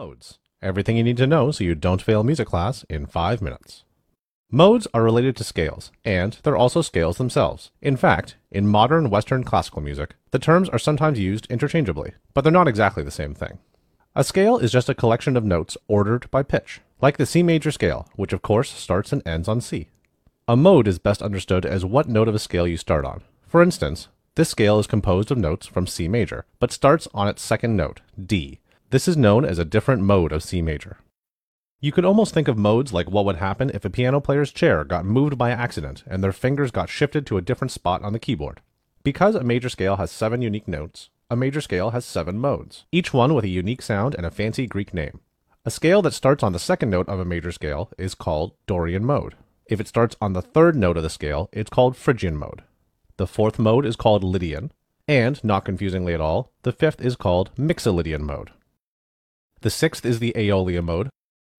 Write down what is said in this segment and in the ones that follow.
Modes. Everything you need to know so you don't fail music class in 5 minutes. Modes are related to scales, and they're also scales themselves. In fact, in modern Western classical music, the terms are sometimes used interchangeably, but they're not exactly the same thing. A scale is just a collection of notes ordered by pitch, like the C major scale, which of course starts and ends on C. A mode is best understood as what note of a scale you start on. For instance, this scale is composed of notes from C major, but starts on its second note, D, this is known as a different mode of C major. You could almost think of modes like what would happen if a piano player's chair got moved by accident and their fingers got shifted to a different spot on the keyboard. Because a major scale has seven unique notes, a major scale has seven modes, each one with a unique sound and a fancy Greek name. A scale that starts on the second note of a major scale is called Dorian mode. If it starts on the third note of the scale, it's called Phrygian mode. The fourth mode is called Lydian, and, not confusingly at all, the fifth is called Mixolydian mode. The sixth is the Aeolian mode,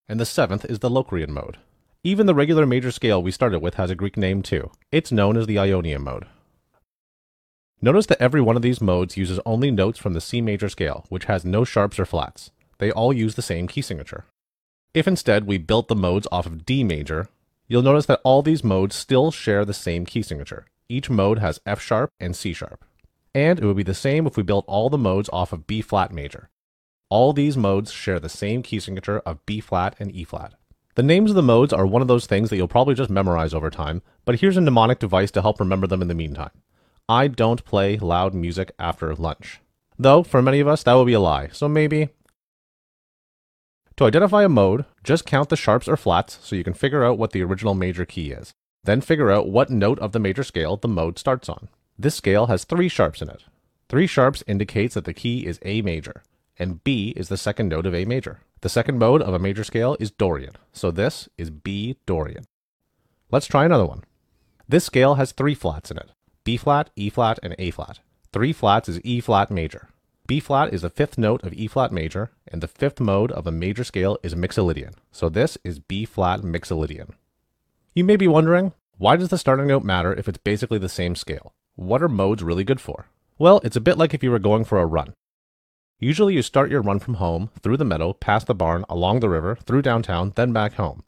and the seventh is the Locrian mode. Even the regular major scale we started with has a Greek name too. It's known as the Ionian mode. Notice that every one of these modes uses only notes from the C major scale, which has no sharps or flats. They all use the same key signature. If instead we built the modes off of D major, you'll notice that all these modes still share the same key signature. Each mode has F sharp and C sharp. And it would be the same if we built all the modes off of B flat major. All these modes share the same key signature of B flat and E flat. The names of the modes are one of those things that you'll probably just memorize over time, but here's a mnemonic device to help remember them in the meantime. I don't play loud music after lunch. Though, for many of us, that would be a lie, so maybe. To identify a mode, just count the sharps or flats so you can figure out what the original major key is. Then figure out what note of the major scale the mode starts on. This scale has three sharps in it. Three sharps indicates that the key is A major and B is the second note of A major. The second mode of a major scale is Dorian, so this is B Dorian. Let's try another one. This scale has three flats in it B flat, E flat, and A flat. Three flats is E flat major. B flat is the fifth note of E flat major, and the fifth mode of a major scale is Mixolydian, so this is B flat Mixolydian. You may be wondering, why does the starting note matter if it's basically the same scale? What are modes really good for? Well, it's a bit like if you were going for a run. Usually you start your run from home, through the meadow, past the barn, along the river, through downtown, then back home.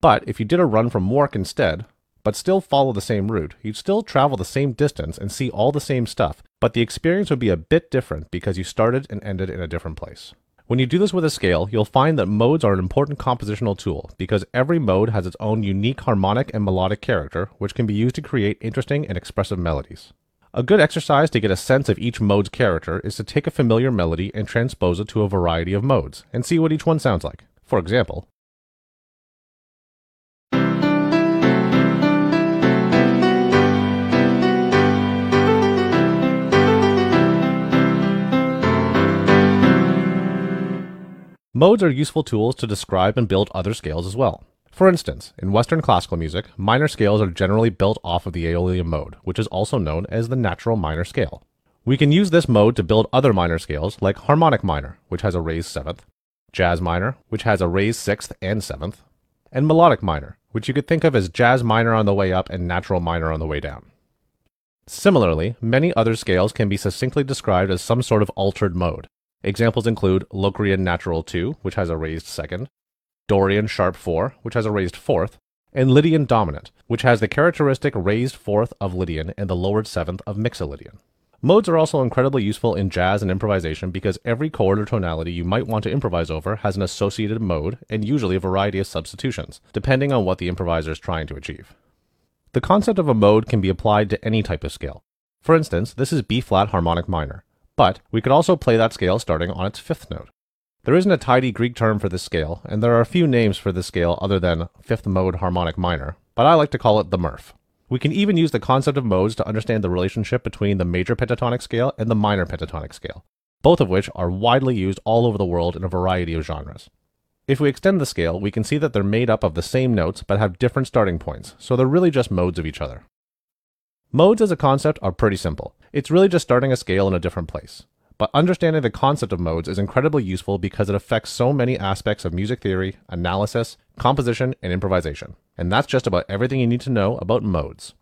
But if you did a run from work instead, but still follow the same route, you'd still travel the same distance and see all the same stuff, but the experience would be a bit different because you started and ended in a different place. When you do this with a scale, you'll find that modes are an important compositional tool because every mode has its own unique harmonic and melodic character, which can be used to create interesting and expressive melodies. A good exercise to get a sense of each mode's character is to take a familiar melody and transpose it to a variety of modes, and see what each one sounds like. For example, Modes are useful tools to describe and build other scales as well. For instance, in Western classical music, minor scales are generally built off of the Aeolian mode, which is also known as the natural minor scale. We can use this mode to build other minor scales like harmonic minor, which has a raised seventh, jazz minor, which has a raised sixth and seventh, and melodic minor, which you could think of as jazz minor on the way up and natural minor on the way down. Similarly, many other scales can be succinctly described as some sort of altered mode. Examples include Locrian natural 2, which has a raised second, Dorian sharp 4, which has a raised fourth, and Lydian dominant, which has the characteristic raised fourth of Lydian and the lowered seventh of Mixolydian. Modes are also incredibly useful in jazz and improvisation because every chord or tonality you might want to improvise over has an associated mode and usually a variety of substitutions, depending on what the improviser is trying to achieve. The concept of a mode can be applied to any type of scale. For instance, this is B flat harmonic minor, but we could also play that scale starting on its fifth note. There isn't a tidy Greek term for this scale, and there are a few names for this scale other than fifth mode harmonic minor, but I like to call it the Murph. We can even use the concept of modes to understand the relationship between the major pentatonic scale and the minor pentatonic scale, both of which are widely used all over the world in a variety of genres. If we extend the scale, we can see that they're made up of the same notes but have different starting points, so they're really just modes of each other. Modes as a concept are pretty simple. It's really just starting a scale in a different place. But understanding the concept of modes is incredibly useful because it affects so many aspects of music theory, analysis, composition, and improvisation. And that's just about everything you need to know about modes.